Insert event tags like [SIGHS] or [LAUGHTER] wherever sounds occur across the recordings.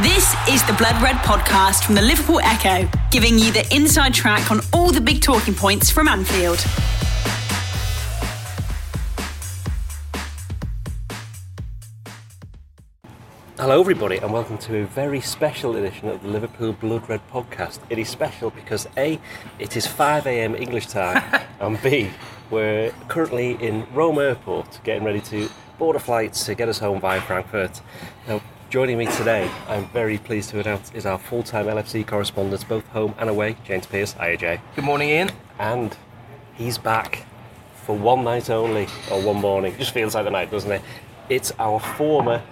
This is the Blood Red podcast from the Liverpool Echo, giving you the inside track on all the big talking points from Anfield. Hello, everybody, and welcome to a very special edition of the Liverpool Blood Red podcast. It is special because A, it is 5 a.m. English time, [LAUGHS] and B, we're currently in Rome Airport getting ready to board a flight to get us home via Frankfurt. Now, joining me today, I'm very pleased to announce, is our full time LFC correspondent, both home and away, James Pearce. Hiya, Jay. Good morning, Ian. And he's back for one night only, or one morning. Just feels like the night, doesn't it? It's our former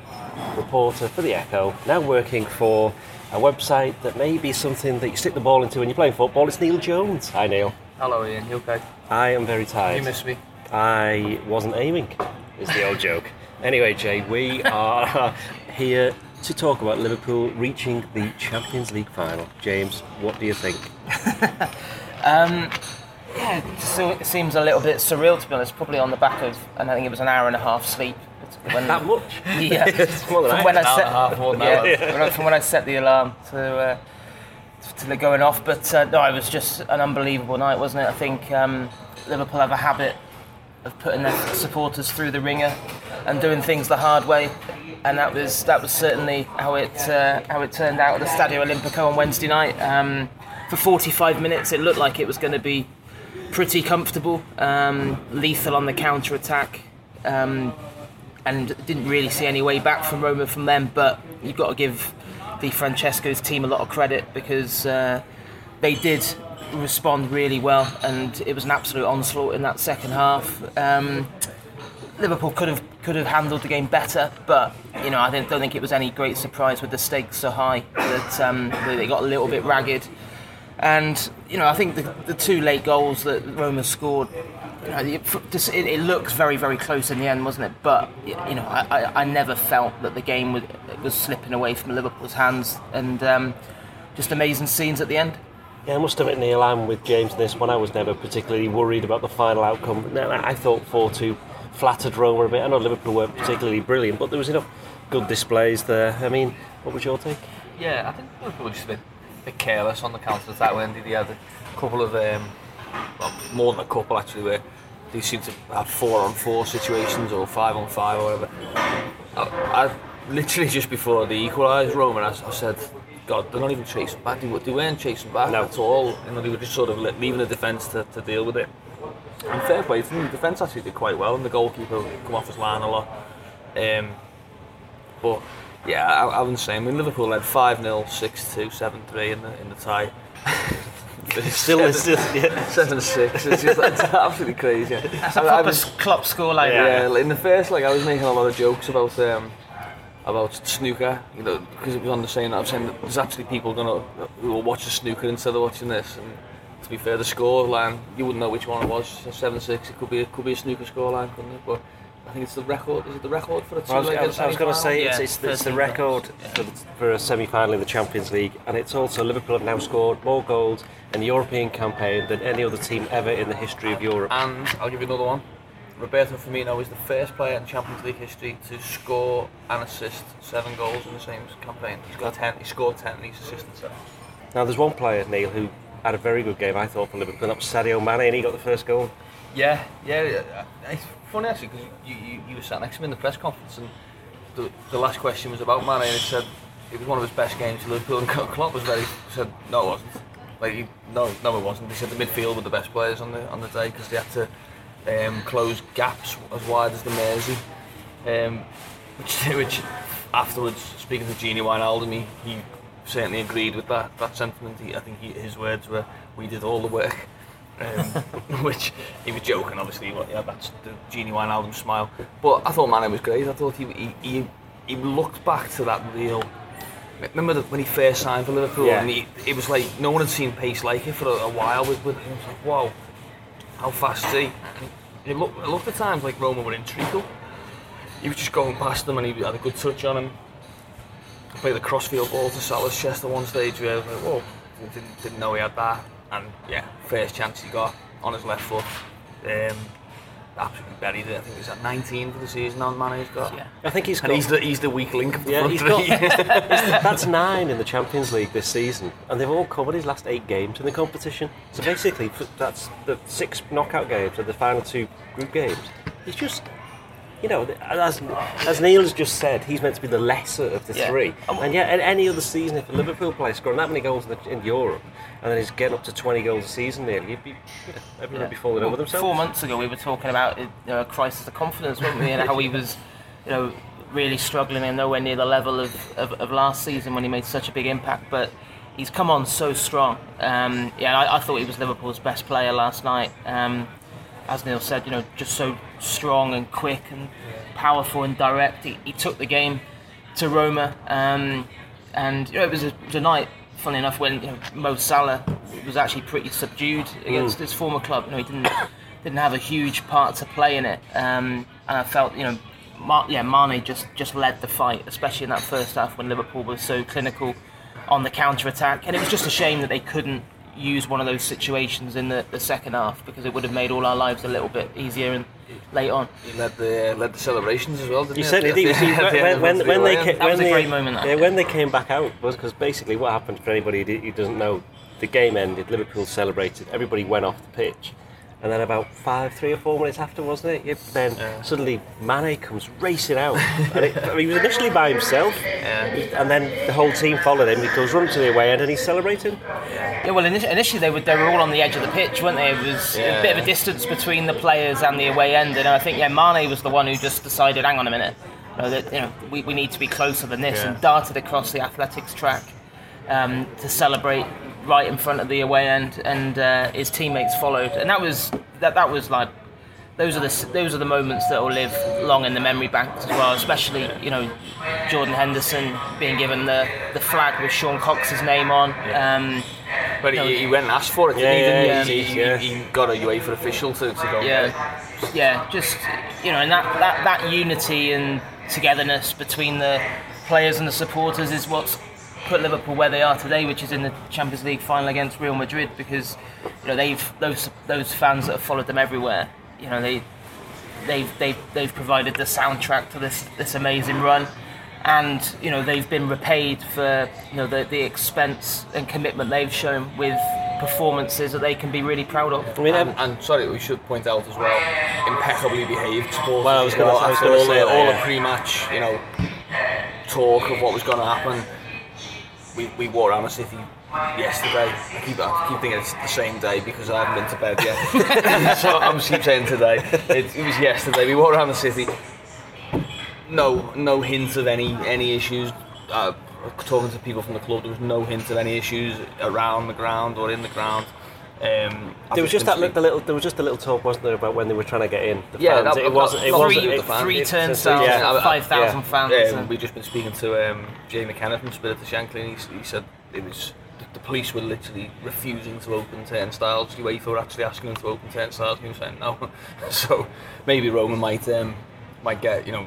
reporter for the Echo, now working for a website that may be something that you stick the ball into when you're playing football. It's Neil Jones. Hi, Neil. Hello, Ian. You okay? I am very tired. You miss me? I wasn't aiming, is the old joke. Anyway, Jay, we are here to talk about Liverpool reaching the Champions League final. James, what do you think? [LAUGHS] Um, yeah, it it seems a little bit surreal to be honest. Probably on the back of, and I think it was an hour and a half sleep. [LAUGHS] When, That much? [LAUGHS] Yeah. It's more than from when I set, and a half, more yeah, that. when I- from when I set the alarm to uh, to the going off. But uh, no, it was just an unbelievable night, wasn't it? I think um, Liverpool have a habit of putting their supporters through the ringer and doing things the hard way, and that was that was certainly how it uh, how it turned out at the Stadio Olimpico on Wednesday night. Um, for 45 minutes, it looked like it was going to be pretty comfortable, um, lethal on the counter attack. Um, and didn't really see any way back from Roma from them. But you've got to give Di Francesco's team a lot of credit because uh, they did respond really well, and it was an absolute onslaught in that second half. Um, Liverpool could have could have handled the game better, but you know I don't, think it was any great surprise with the stakes so high that um, they got a little bit ragged. And you know I think the, the two late goals that Roma scored you know, it, it, looks very, very close in the end, wasn't it? But you know, I, I, never felt that the game was, was slipping away from Liverpool's hands, and um, just amazing scenes at the end. Yeah, I must admit, Neil, I'm with James in this one. I was never particularly worried about the final outcome. I thought 4 2 flattered Roma a bit. I know Liverpool weren't particularly brilliant, but there was enough good displays there. I mean, what was your take? Yeah, I think Liverpool were just a bit, bit careless on the counter attack when they had a couple of, um, well, more than a couple actually, where they seemed to have four on four situations or five on five or whatever. I, I literally just before they equalised Roman, I, I said, God, they're not even chasing back. They, they weren't chasing back No. at all. You know, they were just sort of leaving the defence to, to deal with it. And fair play to them, the defence actually did quite well, and the goalkeeper come off his line a lot. Um, but yeah, I, I wouldn't say. Mean, Liverpool led 5 0, 6 2, 7 3 in the, in the tie. [LAUGHS] Still, it's just, yeah. 7 6. It's, just, it's absolutely crazy. That's a I- I proper was- Klopp scoreline. Yeah. yeah, in the first, like I was making a lot of jokes about um, about snooker, you know, because it was on the same. I was saying that there's actually people gonna who will watch the snooker instead of watching this. And to be fair, the score line you wouldn't know which one it was. Seven six. It could be it could be a snooker score line, couldn't it? But I think it's the record. Is it the record for the two? I was, I was, I was going to say it's, Yeah, it's, it's the record goals. for, the, for a semi-final in the Champions League, and it's also Liverpool have now scored more goals in the European campaign than any other team ever in the history of Europe. And I'll give you another one. Roberto Firmino is the first player in Champions League history to score and assist seven goals in the same campaign. He's got ten. He scored ten and he's assisted seven. Now, there's one player, Neil, who had a very good game, I thought, for Liverpool. That was Sadio Mane, and he got the first goal. Yeah, yeah. It's funny actually because you, you, you were sat next to me in the press conference and the, the last question was about Mane and it said it was one of his best games for Liverpool and [LAUGHS] Klopp was very said no it wasn't. Like he, no, no it wasn't. He said the midfield were the best players on the on the day because they had to um, close gaps as wide as the Mersey. Um, [LAUGHS] which which afterwards speaking to Gini Wijnaldum he, he certainly agreed with that that sentiment. He, I think he, his words were we did all the work. [LAUGHS] um, [LAUGHS] which he was joking, obviously. Yeah, that's the Gini Wijnaldum smile. But I thought Mane was great. I thought he he, he, he looked back to that real. Remember the, when he first signed for Liverpool, Yeah. and he, it was like no one had seen pace like it for a, a while. With, with it was like, wow, how fast is he? It looked, it looked at times like Roma were in treacle. He was just going past them, and he had a good touch on him. Played the crossfield ball to Salah's chest at one stage. Where I was like, whoa, didn't, didn't know he had that. And yeah, first chance he got on his left foot. Um, absolutely buried it. I think he's at 19 for the season now, Mane's got. Yeah. I think he's And got. he's the, he's the weak link of the yeah, he's got. [LAUGHS] that's nine in the Champions League this season, and they've all covered his last eight games in the competition. So basically, that's the six knockout games and the final two group games. He's just. You know, as, as Neil has just said, he's meant to be the lesser of the Yeah. three. And yet, in any other season, if a Liverpool player scoring that many goals in, the, in Europe, and then he's getting up to 20 goals a season nearly, you'd be, you know, everyone would be falling over themselves. Four months ago, we were talking about you know, a crisis of confidence, weren't we? And how he was, you know, really struggling and nowhere near the level of, of, of last season when he made such a big impact. But he's come on so strong. Um, yeah, I, I thought he was Liverpool's best player last night. Um, as Neil said, you know, just so strong and quick and powerful and direct. He, he took the game to Roma, um, and you know, it was a, it was a night. Funny enough, when you know, Mo Salah was actually pretty subdued against his former club. You know, he didn't didn't have a huge part to play in it, um, and I felt you know, Ma- yeah, Mane just just led the fight, especially in that first half when Liverpool was so clinical on the counter attack, and it was just a shame that they couldn't use one of those situations in the, the second half because it would have made all our lives a little bit easier and late on. He led the uh, led the celebrations as well, didn't He he? certainly did. the- See, at the [LAUGHS] end when, when, when they came, That when was a they, great moment. Yeah, when they came back out was because basically what happened for anybody who who doesn't know, the game ended. Liverpool celebrated. Everybody went off the pitch, and then about five, three or four minutes after, wasn't it? Yeah, then suddenly Mane comes racing out. and it, I mean, he was initially by himself, and then the whole team followed him. He goes running to the away end and he's celebrating. Yeah, well, initially they were they were all on the edge of the pitch, weren't they? It was a bit of a distance between the players and the away end, and I think yeah, Mane was the one who just decided, hang on a minute, you know, that, you know we, we need to be closer than this, and darted across the athletics track um, to celebrate right in front of the away end, and uh, his teammates followed, and that was that that was like. Those are the those are the moments that will live long in the memory banks as well. Especially you know Jordan Henderson being given the, the flag with Sean Cox's name on. Um, But he, he went and asked for it, didn't he? Yeah, yeah, he? he He, he, he got a UEFA official to, to go. yeah, yeah, just you know, and that, that, that unity and togetherness between the players and the supporters is what's put Liverpool where they are today, which is in the Champions League final against Real Madrid, because you know they've those those fans that have followed them everywhere, you know they they've they've they've provided the soundtrack to this this amazing run. And you know they've been repaid for you know the, the expense and commitment they've shown with performances that they can be really proud of. I mean, And, um, and sorry, we should point out as well, impeccably behaved. Well, I was gonna- well, I was after gonna all, say the, all the pre-match, you know, talk of what was going to happen. We, we around the city yesterday. I keep, I keep thinking it's the same day because I haven't been to bed yet. [LAUGHS] so I'm keep saying today. It, it was yesterday. We walked around the city. No, no hint of any any issues. Uh, talking to people from the club, there was no hint of any issues around the ground or in the ground. Um, There was just that li- the little. There was just a little talk, wasn't there, about when they were trying to get in. The Yeah, fans. that- it wasn't. It not wasn't. three it- of the fans. Three it- turnstiles, yeah. I- I- five thousand yeah. fans. Um, and- we've just been speaking to um, Jay McKenna from Spirit of Shankly, and he, he said it was the, the police were literally refusing to open turnstiles. UEFA were actually asking them to open turnstiles, and he was saying no. [LAUGHS] so maybe Roma might um, might get you know.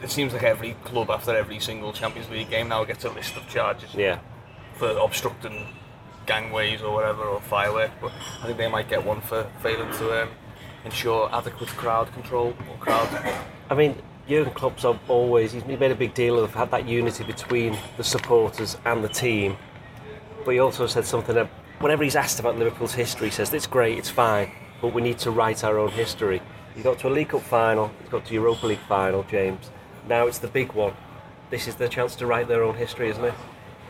It seems like every club after every single Champions League game now gets a list of charges Yeah. for obstructing gangways or whatever or fireworks. But I think they might get one for failing to um, ensure adequate crowd control or crowd I mean, Jurgen Klopp's al- always he's made a big deal of had that unity between the supporters and the team. But he also said something that whenever he's asked about Liverpool's history, he says it's great, it's fine, but we need to write our own history. He got to a League Cup final, he's got to Europa League final, James. Now it's the big one. This is their chance to write their own history, isn't it?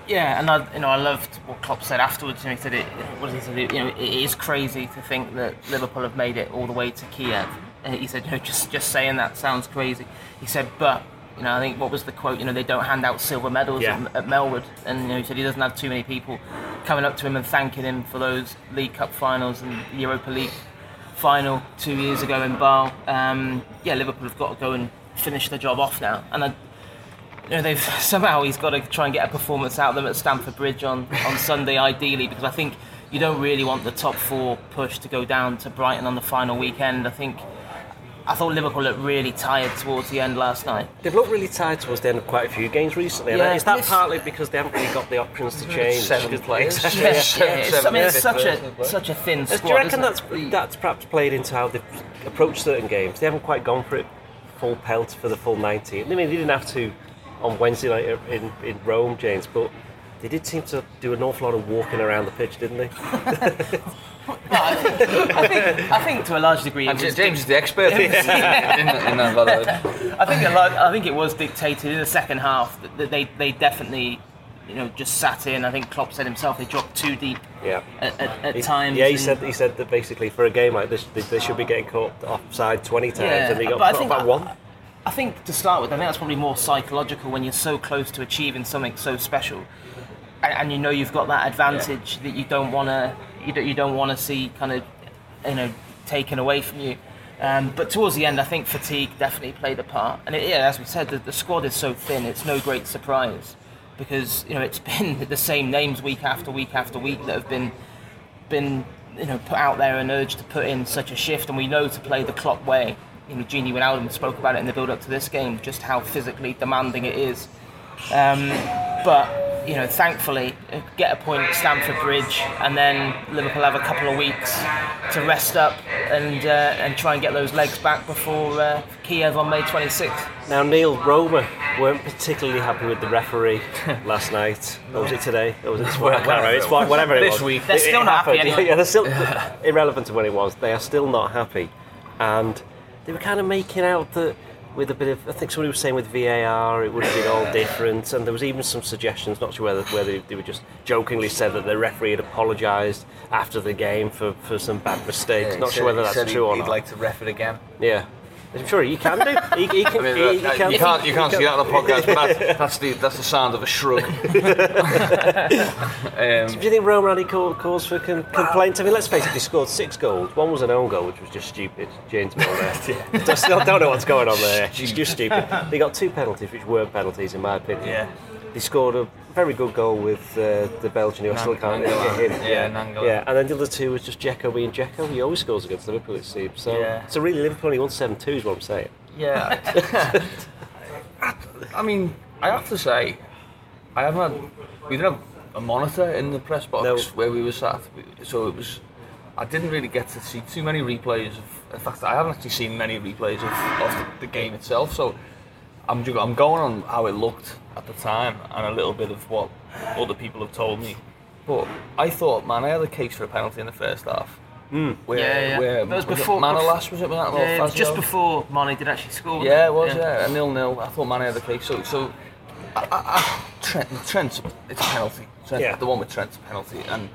Yeah, and I, you know, I loved what Klopp said afterwards. You know, he said it. What he say? You know, it is crazy to think that Liverpool have made it all the way to Kiev. And he said, you know, just just saying that sounds crazy. He said, but you know, I think what was the quote? You know, they don't hand out silver medals Yeah. at, at Melwood, and you know, he said he doesn't have too many people coming up to him and thanking him for those League Cup finals and Europa League final two years ago in Basel. Um, yeah, Liverpool have got to go and finish the job off now, and I, you know, they've [LAUGHS] somehow he's got to try and get a performance out of them at Stamford Bridge on, on Sunday, ideally, because I think you don't really want the top four push to go down to Brighton on the final weekend. I think I thought Liverpool looked really tired towards the end last night. They've looked really tired towards the end of quite a few games recently. Yeah, is that this- partly because they haven't really got the options to change? Seven Because- players. Exactly, [LAUGHS] Yeah, yeah. yeah, it's, I mean, it's such a such a thin Do you reckon that's it? that's perhaps played into how they've approached certain games? They haven't quite gone for it full pelt for the full 90. I mean, they didn't have to on Wednesday night in, in Rome, James, but they did seem to do an awful lot of walking around the pitch, didn't they? [LAUGHS] I think, I think to a large degree, it And James is the expert in, [LAUGHS] in, in that, by the way. I think a lot, I think it was dictated in the second half that- that they they definitely you know just sat in. I think Klopp said himself they dropped too deep Yeah. at, at, at He- times. Yeah, he said he said that basically for a game like this, they, they should be getting caught offside 20 times, Yeah, and they got but I caught think about one. I think to start with, I think that's probably more psychological when you're so close to achieving something so special, and, and you know you've got that advantage that you don't want to you don't, you don't want to see kind of you know taken away from you. Um, but towards the end, I think fatigue definitely played a part. And it, yeah, as we said, the, the squad is so thin; it's no great surprise because you know it's [LAUGHS] been the same names week after week after week that have been been you know put out there and urged to put in such a shift, and we know to play the clock way. You know, Gini Wijnaldum spoke about it in the build-up to this game, just how physically demanding it is. Um, but you know, thankfully, uh, get a point at Stamford Bridge, and then Liverpool have a couple of weeks to rest up and uh, and try and get those legs back before uh, Kiev on May 26th. Now, Neil Roma weren't particularly happy with the referee [LAUGHS] last night. Or was it today? Or was it this morning? I can't remember. It's fine, whatever it was. This week. They're It- still it not happy [LAUGHS] anyway. Yeah, they're still [LAUGHS] irrelevant to when it was. They are still not happy, and they were kind of making out that with a bit of. I think somebody was saying with VAR it would have been all different, and there was even some suggestions. Not sure whether whether they were just jokingly said that the referee had apologised after the game for, for some bad mistakes. He not sure whether that's true he'd, or He'd like to ref it again. Yeah. I'm sure he can do. He, he can, I mean, he, uh, he can. you can't you can't see that on the [LAUGHS] podcast, but that's, that's the that's the sound of a shrug. [LAUGHS] um, Do you think Roma had any cause for con- complaint? I mean, let's face it, they scored six goals. One was an own goal, which was just stupid. James Milner. [LAUGHS] I still don't know what's going on there. It's just stupid. They got two penalties, which weren't penalties, in my opinion. Yeah. They scored a very good goal with uh, the Belgian, who I still can't get him. Yeah, Nainggolan. Yeah, and then the other two was just Dzeko being Dzeko. He always scores against Liverpool, it seems. So, Yeah. a really, Liverpool only won 7 2 is what I'm saying. Yeah. [LAUGHS] I mean, I have to say, I haven't had, we didn't have a monitor in the press box No. where we were sat, so it was. I didn't really get to see too many replays. Of, in fact, I haven't actually seen many replays of, of the game itself. So I'm ju- I'm going on how it looked at the time and a little bit of what other people have told me. But I thought, man, I had a case for a penalty in the first half. Hmm. Where, Yeah, yeah. Where, That was it before- Manolas was it? Was that Yeah, it was just before Mane did actually score. Yeah, it was. Yeah, a nil nil. I thought Mane had the case. So, so I, I, I, Trent, Trent, it's a penalty. Trent, Yeah. The one with Trent's a penalty, and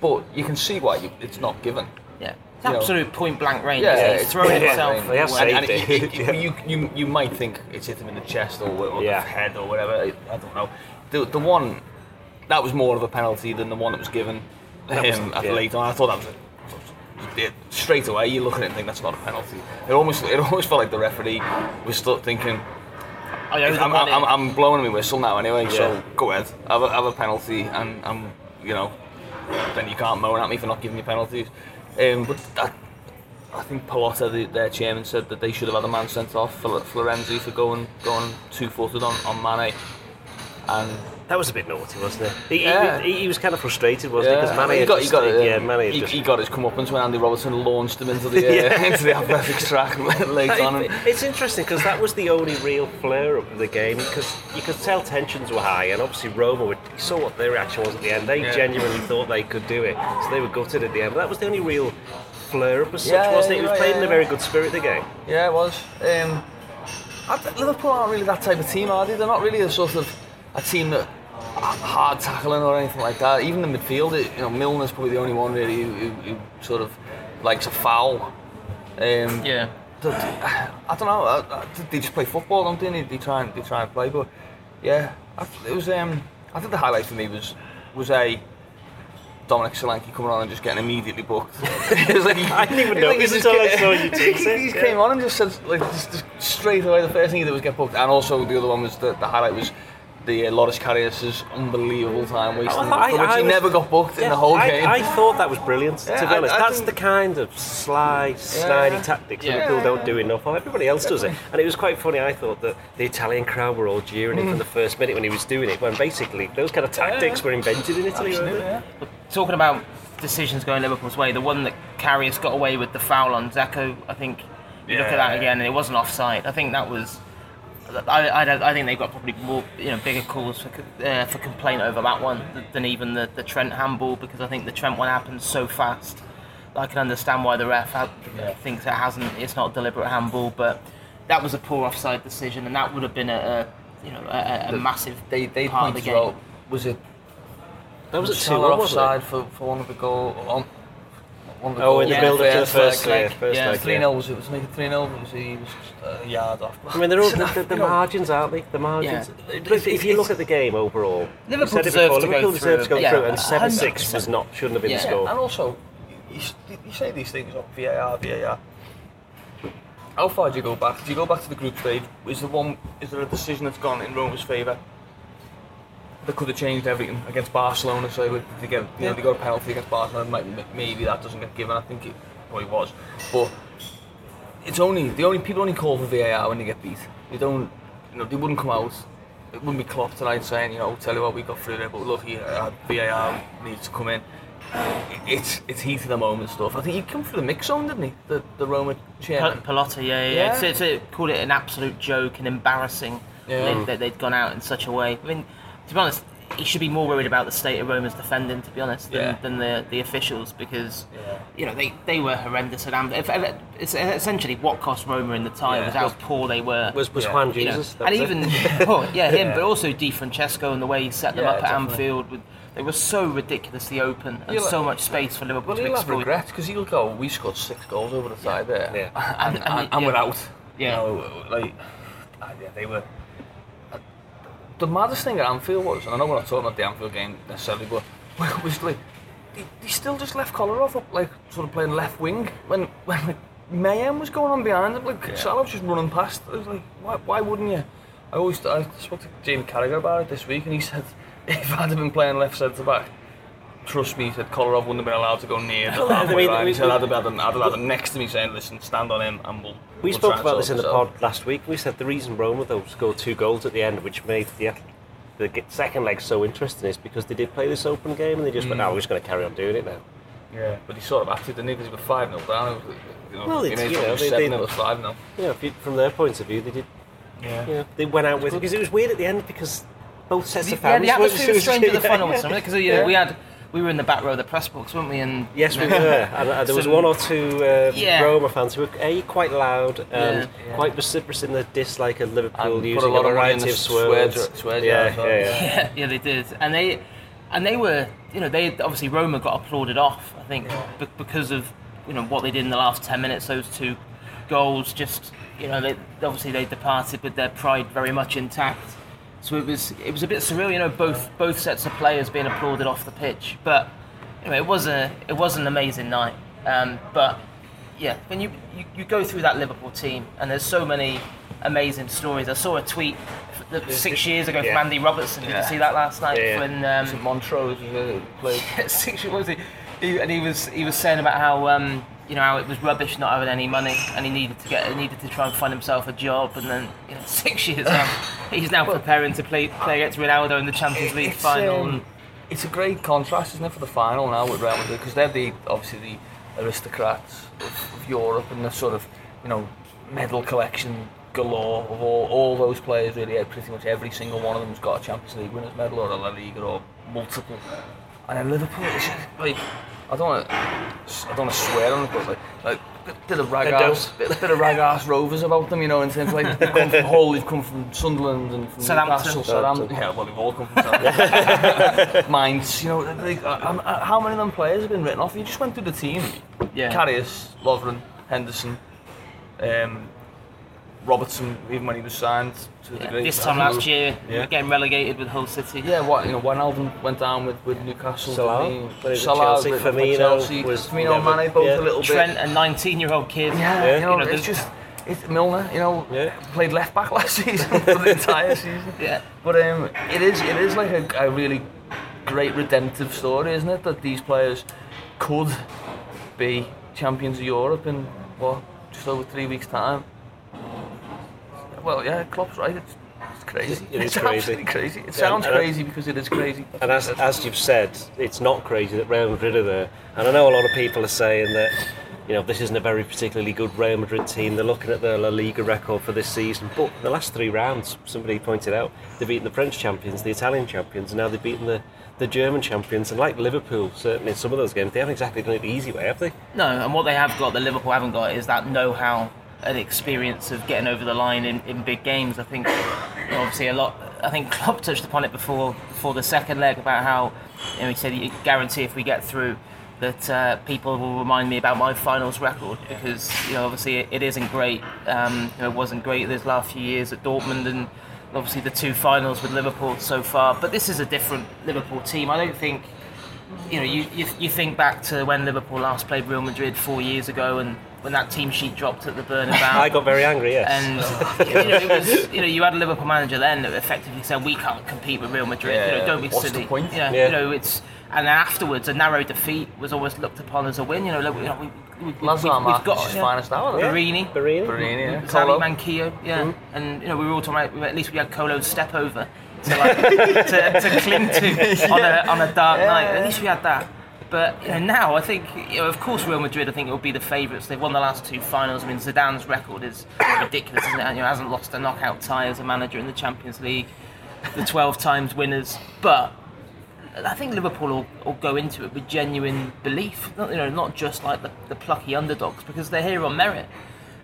but you can see why you, it's not given. Yeah. It's You know. absolute point blank range. Yeah, isn't it? it's He's thrown yeah, himself. They have away. And, and it, it. it- it- you, you, you might think it's hit him in the chest or, or Yeah. the head or whatever. I, I don't know. The, the one that was more of a penalty than the one that was given That was- him at yeah. late on. I thought that was. A, it, straight away, you look at it and think that's not a penalty. It almost, it almost felt like the referee was still thinking, I owe the I'm. I'm, I'm blowing my whistle now anyway, Yeah. so go ahead, have a, have a penalty, and, and you know, then you can't moan at me for not giving you penalties. Um, but that, I think Pallotta, the, their chairman, said that they should have had a man sent off for Florenzi for going going two footed on, on Mane. And That was a bit naughty, wasn't it? He, he- Yeah. he, he was kind of frustrated, wasn't he? Because Mane he got, just, he got, yeah, had he, just he got his comeuppance when Andy Robertson launched him into the [LAUGHS] uh, Yeah. [LAUGHS] into the athletics track [LAUGHS] late on. It- And, It's interesting because that was the only real flare up of the game because you could tell tensions were high, and obviously Roma would, you saw what their reaction was at the end. They Yeah. genuinely thought they could do it, so they were gutted at the end. But that was the only real flare up as such, Yeah, wasn't it? It was right, played yeah, in a very good spirit. The game. Yeah, it was. Um, I Liverpool aren't really that type of team, are they? They're not really a sort of a team that hard tackling or anything like that. Even the midfield, it, you know, Milner's probably the only one really who, who, who sort of likes a foul. Um, yeah. [SIGHS] I don't know. I, I, they just play football, don't they? They, they try and they try and play, but yeah, I, it was. Um, I think the highlight for me was was a. Dominic Solanke coming on and just getting immediately booked. [LAUGHS] it was like, [LAUGHS] I didn't even he- notice he just until I saw you [LAUGHS] tweet He just yeah. came on and just said, like, just, just straight away, the first thing he did was get booked. And also, the other one was the, the highlight was the uh, Loris Karius' unbelievable time wasting, Oh, I- for which I he was- never got booked in the whole I, game. I thought that was brilliant, Yeah, to be honest. I That's think- the kind of sly, snidey tactics Yeah. people don't do enough of. Everybody else does it. [LAUGHS] And it was quite funny, I thought, that the Italian crowd were all jeering him from the first minute when he was doing it, when basically those kind of tactics were invented in Italy, yeah. Talking about decisions going Liverpool's way, the one that Karius got away with the foul on Dzeko, I think you look at that Yeah. again, and it wasn't offside. I think that was. I, I, don't- I think they've got probably more, you know, bigger calls for uh, for complaint over that one th- than even the, the Trent handball because I think the Trent one happened so fast. I can understand why the ref ha- thinks it hasn't. It's not a deliberate handball, but that was a poor offside decision, and that would have been a, a you know a, a, a massive They they part of the game. out was it That was a 2 offside for, for one of the goal on one of the Oh, in the Yeah, build up to the first first, leg, yeah, first yeah. leg, Three yeah. 0 was it? Was it make it three 0 Was he was just a yard off? I mean, they're all, [LAUGHS] the, the, the margins, aren't they? The margins. Yeah. But if, if you look at the game overall, Liverpool we said it deserved before, to go Liverpool through. deserved to go through, and 7 6 was not, shouldn't have been Yeah. the score. and also, you, you say these things of VAR, VAR. How far do you go back? Do you go back to the group stage? Is there one? Is there a decision that's gone in Roma's favour that could have changed everything against Barcelona? So they get, you know, they got a penalty against Barcelona. Maybe that doesn't get given. I think it probably was, but it's only the only people only call for VAR when they get beat. They don't, you know, they wouldn't come out. It wouldn't be Klopp tonight saying, you know, tell you what we got through there, but look, here, uh, VAR needs to come in. It's it's heat of the moment stuff. I think he come through the mix zone, didn't he? The the Roma chairman. Pallotta, yeah, yeah. Yeah. It's, it's, it called it an absolute joke and embarrassing Yeah. that, that they'd gone out in such a way. I mean, to be honest, he should be more worried about the state of Roma's defending, to be honest, than, Yeah. than the, the officials because, Yeah. you know, they, they were horrendous at Anfield. If- if- It's essentially what cost Roma in the tie Yeah. was how poor they were. Was, was Yeah. Juan you know, Jesus? that and was it? even [LAUGHS] oh, yeah, him, Yeah. but also Di Francesco and the way he set them Yeah, up at definitely. Anfield. With, they were so ridiculously open and You'll- so much space for Liverpool Well, to he'll have regrets because he'll go. We scored six goals over the side there, Yeah. [LAUGHS] and, And- and, and- and yeah. we're out. Yeah. You know, like ah, yeah, they were. The maddest thing at Anfield was, and I know we're not talking about the Anfield game necessarily, but was like they, they still just left Kolarov up, like sort of playing left wing when when like, mayhem was going on behind him. Like Salah was just running past. I was like, why, why wouldn't you? I always I spoke to Jamie Carragher about it this week, and he said [LAUGHS] if I'd have been playing left centre back. Trust me, he said Kolarov wouldn't have been allowed to go near the I halfway mean, line. He said I'd have had him, I'd have had him next to me saying, listen, stand on him and we'll We we'll spoke about this in the this out." pod last week. We said the reason Roma though scored two goals at the end, which made the the second leg so interesting, is because they did play this open game and they just went, Mm. "No, we're just going to carry on doing it now." Yeah, but he sort of acted, didn't he? Because he was 5 0 down. It you know, Well, you know, it they- 7 they- 0 5 0. You know, you, from their point of view, they did. Yeah. You know, they went out with because it was weird at the end because both sets of yeah, fans. the were- atmosphere was [LAUGHS] strange at the final, yeah. it? Because you know, Yeah. we had we were in the back row of the press box, weren't we? And Yes, we were. [LAUGHS] And, uh, there was one or two uh, Yeah. Roma fans who were a quite loud and Yeah. quite vociferous in their dislike of Liverpool, And put a lot a variety of swear swears. swear yeah, well. yeah, [LAUGHS] yeah. yeah, they did, and they and they were, you know, they obviously Roma got applauded off. I think be- because of you know what they did in the last ten minutes. Those two goals, just you know, they obviously they departed with their pride very much intact. So it was it was a bit surreal, you know, both both sets of players being applauded off the pitch. But know, it was a it was an amazing night. Um, but yeah, when you, you you go through that Liverpool team, and there's so many amazing stories. I saw a tweet six years ago Yeah. from Andy Robertson. Did Yeah. you see that last night? Yeah. When um, Montrose who played? [LAUGHS] six years, was he? he? And he was he was saying about how um, you know how it was rubbish not having any money, and he needed to get he needed to try and find himself a job, and then you know [LAUGHS] six years on, he's now preparing to play play against Ronaldo in the Champions League final. um, it's a great contrast, isn't it, for the final now with Real Madrid because they're the obviously the aristocrats of, of Europe and the sort of you know medal collection galore of all, all those players. Really, pretty much every single one of them's got a Champions League winners medal or a La Liga or multiple. And then Liverpool, it's just, like I don't want to, I don't want to swear on it, but like like bit, bit of rag They ass, bit, bit of rag ass rovers about them, you know, in terms of like they've come from Hull, they've come from Sunderland and from Southampton. Newcastle, Southampton. Yeah, well, they've all come from [LAUGHS] Southampton. Mainz, you know, like, uh, um, uh, how many of them players have been written off? You just went through the team. Yeah. Karius, Lovren, Henderson, um, Robertson, even when he was signed to the yeah, great this time last Arsenal. year, Yeah. getting relegated with Hull City. Yeah, what you know, Wijnaldum went down with, with Newcastle. Salah, didn't he? when he was at Salah Chelsea, with- with Firmino Chelsea, was Firmino, never- Mane, both yeah. a little bit. Trent, a 19-year-old kid. Yeah, Yeah. you know, it's just It's Milner, you know, Yeah. played left back [LAUGHS] last season for the entire [LAUGHS] season. Yeah. But um, it is it is like a, a really great redemptive story, isn't it? That these players could be champions of Europe in what just over three weeks' time. Well, yeah, Klopp's right. It's, it's crazy. It is it's crazy. absolutely crazy. It Yeah, sounds and I- crazy because it is crazy. And as, as you've said, it's not crazy that Real Madrid are there. And I know a lot of people are saying that, you know, this isn't a very particularly good Real Madrid team. They're looking at their La Liga record for this season. But the last three rounds, somebody pointed out, they've beaten the French champions, the Italian champions, and now they've beaten the, the German champions. And like Liverpool, certainly in some of those games, they haven't exactly done it the easy way, have they? No, and what they have got that Liverpool haven't got is that know-how and experience of getting over the line in, in big games. I think you obviously a lot. I think Klopp touched upon it before before the second leg about how you know, he said he guarantee if we get through that uh, people will remind me about my finals record because you know obviously it, it isn't great. Um, you know, it wasn't great these last few years at Dortmund and obviously the two finals with Liverpool so far. But this is a different Liverpool team. I don't think you know, you, you, you think back to when Liverpool last played Real Madrid four years ago, and when that team sheet dropped at the Bernabeu. [LAUGHS] I got very angry, yes. and you know, it was, you know, you had a Liverpool manager then that effectively said we can't compete with Real Madrid. you know, don't be what's the silly. point? Yeah, Yeah. you know, it's and then afterwards a narrow defeat was always looked upon as a win. You know, look, you know we, we, we, we've, we've got Marquez's yeah. finest hour. Yeah. Yeah. Borini. Borini. Borini, yeah. Kolo. Manquillo, yeah, Mm-hmm. and you know we were all talking about at least we had Kolo's step over to like to, to cling to [LAUGHS] on a on a dark night. At least we had that. But you know, now I think, you know, of course, Real Madrid. I think will be the favourites. They've won the last two finals. I mean, Zidane's record is ridiculous. Isn't it? And, you know, hasn't lost a knockout tie as a manager in the Champions League. The 12 times winners, but I think Liverpool will, will go into it with genuine belief. Not, you know, not just like the, the plucky underdogs, because they're here on merit.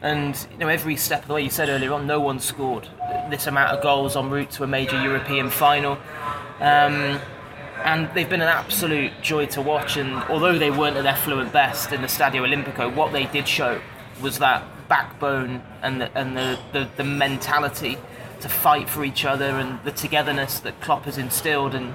And you know, every step of the way you said earlier on, no one scored this amount of goals en route to a major European final. Um, and they've been an absolute joy to watch. And although they weren't at their fluent best in the Stadio Olimpico, what they did show was that backbone and the, and the, the, the mentality to fight for each other and the togetherness that Klopp has instilled. And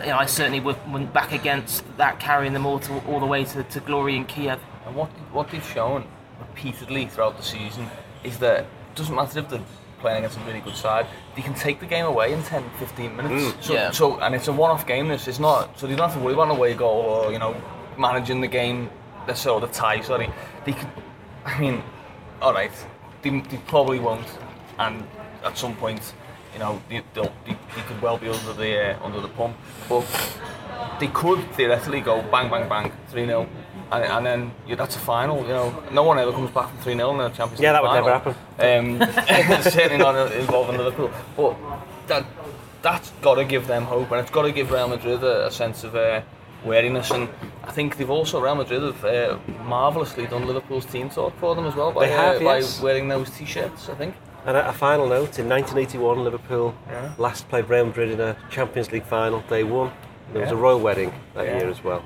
you know, I certainly went back against that carrying them all to, all the way to, to glory in Kiev. And what what they've shown repeatedly throughout the season is that it doesn't matter if they're playing against a really good side, they can take the game away in 10, 15 minutes. So, Yeah. so and it's a one-off game. This it's not so they don't have to worry about an away goal or you know managing the game. That's sort of the tie. Sorry, they could. I mean, all right, they, they probably won't, and at some point, you know, they, they'll, they, they could well be under the uh, under the pump, but they could theoretically go bang, bang, bang, 3 0. And, and then yeah, that's a final, you know. No one ever comes back from 3 0 in a Champions League. Yeah, that would final. Never happen. Um, [LAUGHS] certainly not involving Liverpool. But that, that's got to give them hope and it's got to give Real Madrid a, a sense of uh, wariness. And I think they've also, Real Madrid have uh, marvellously done Liverpool's team talk for them as well by, They have, uh, by yes. wearing those t shirts, I think. And a, a final note in 1981, Liverpool Yeah. last played Real Madrid in a Champions League final. They won. There was a royal wedding that Yeah. year as well.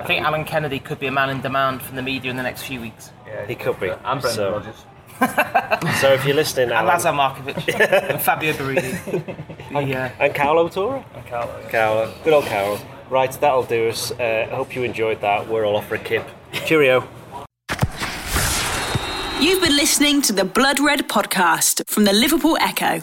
I think Alan Kennedy could be a man in demand from the media in the next few weeks. Yeah, He could be. And Brendan So- Rodgers. [LAUGHS] So if you're listening, And Lazar Markovic [LAUGHS] and Fabio Borini. The, uh, and Kolo Touré. And Kolo. Kolo, good old Kolo. Right, that'll do us. Uh, I hope you enjoyed that. We're all off for a kip. Cheerio. You've been listening to the Blood Red podcast from the Liverpool Echo.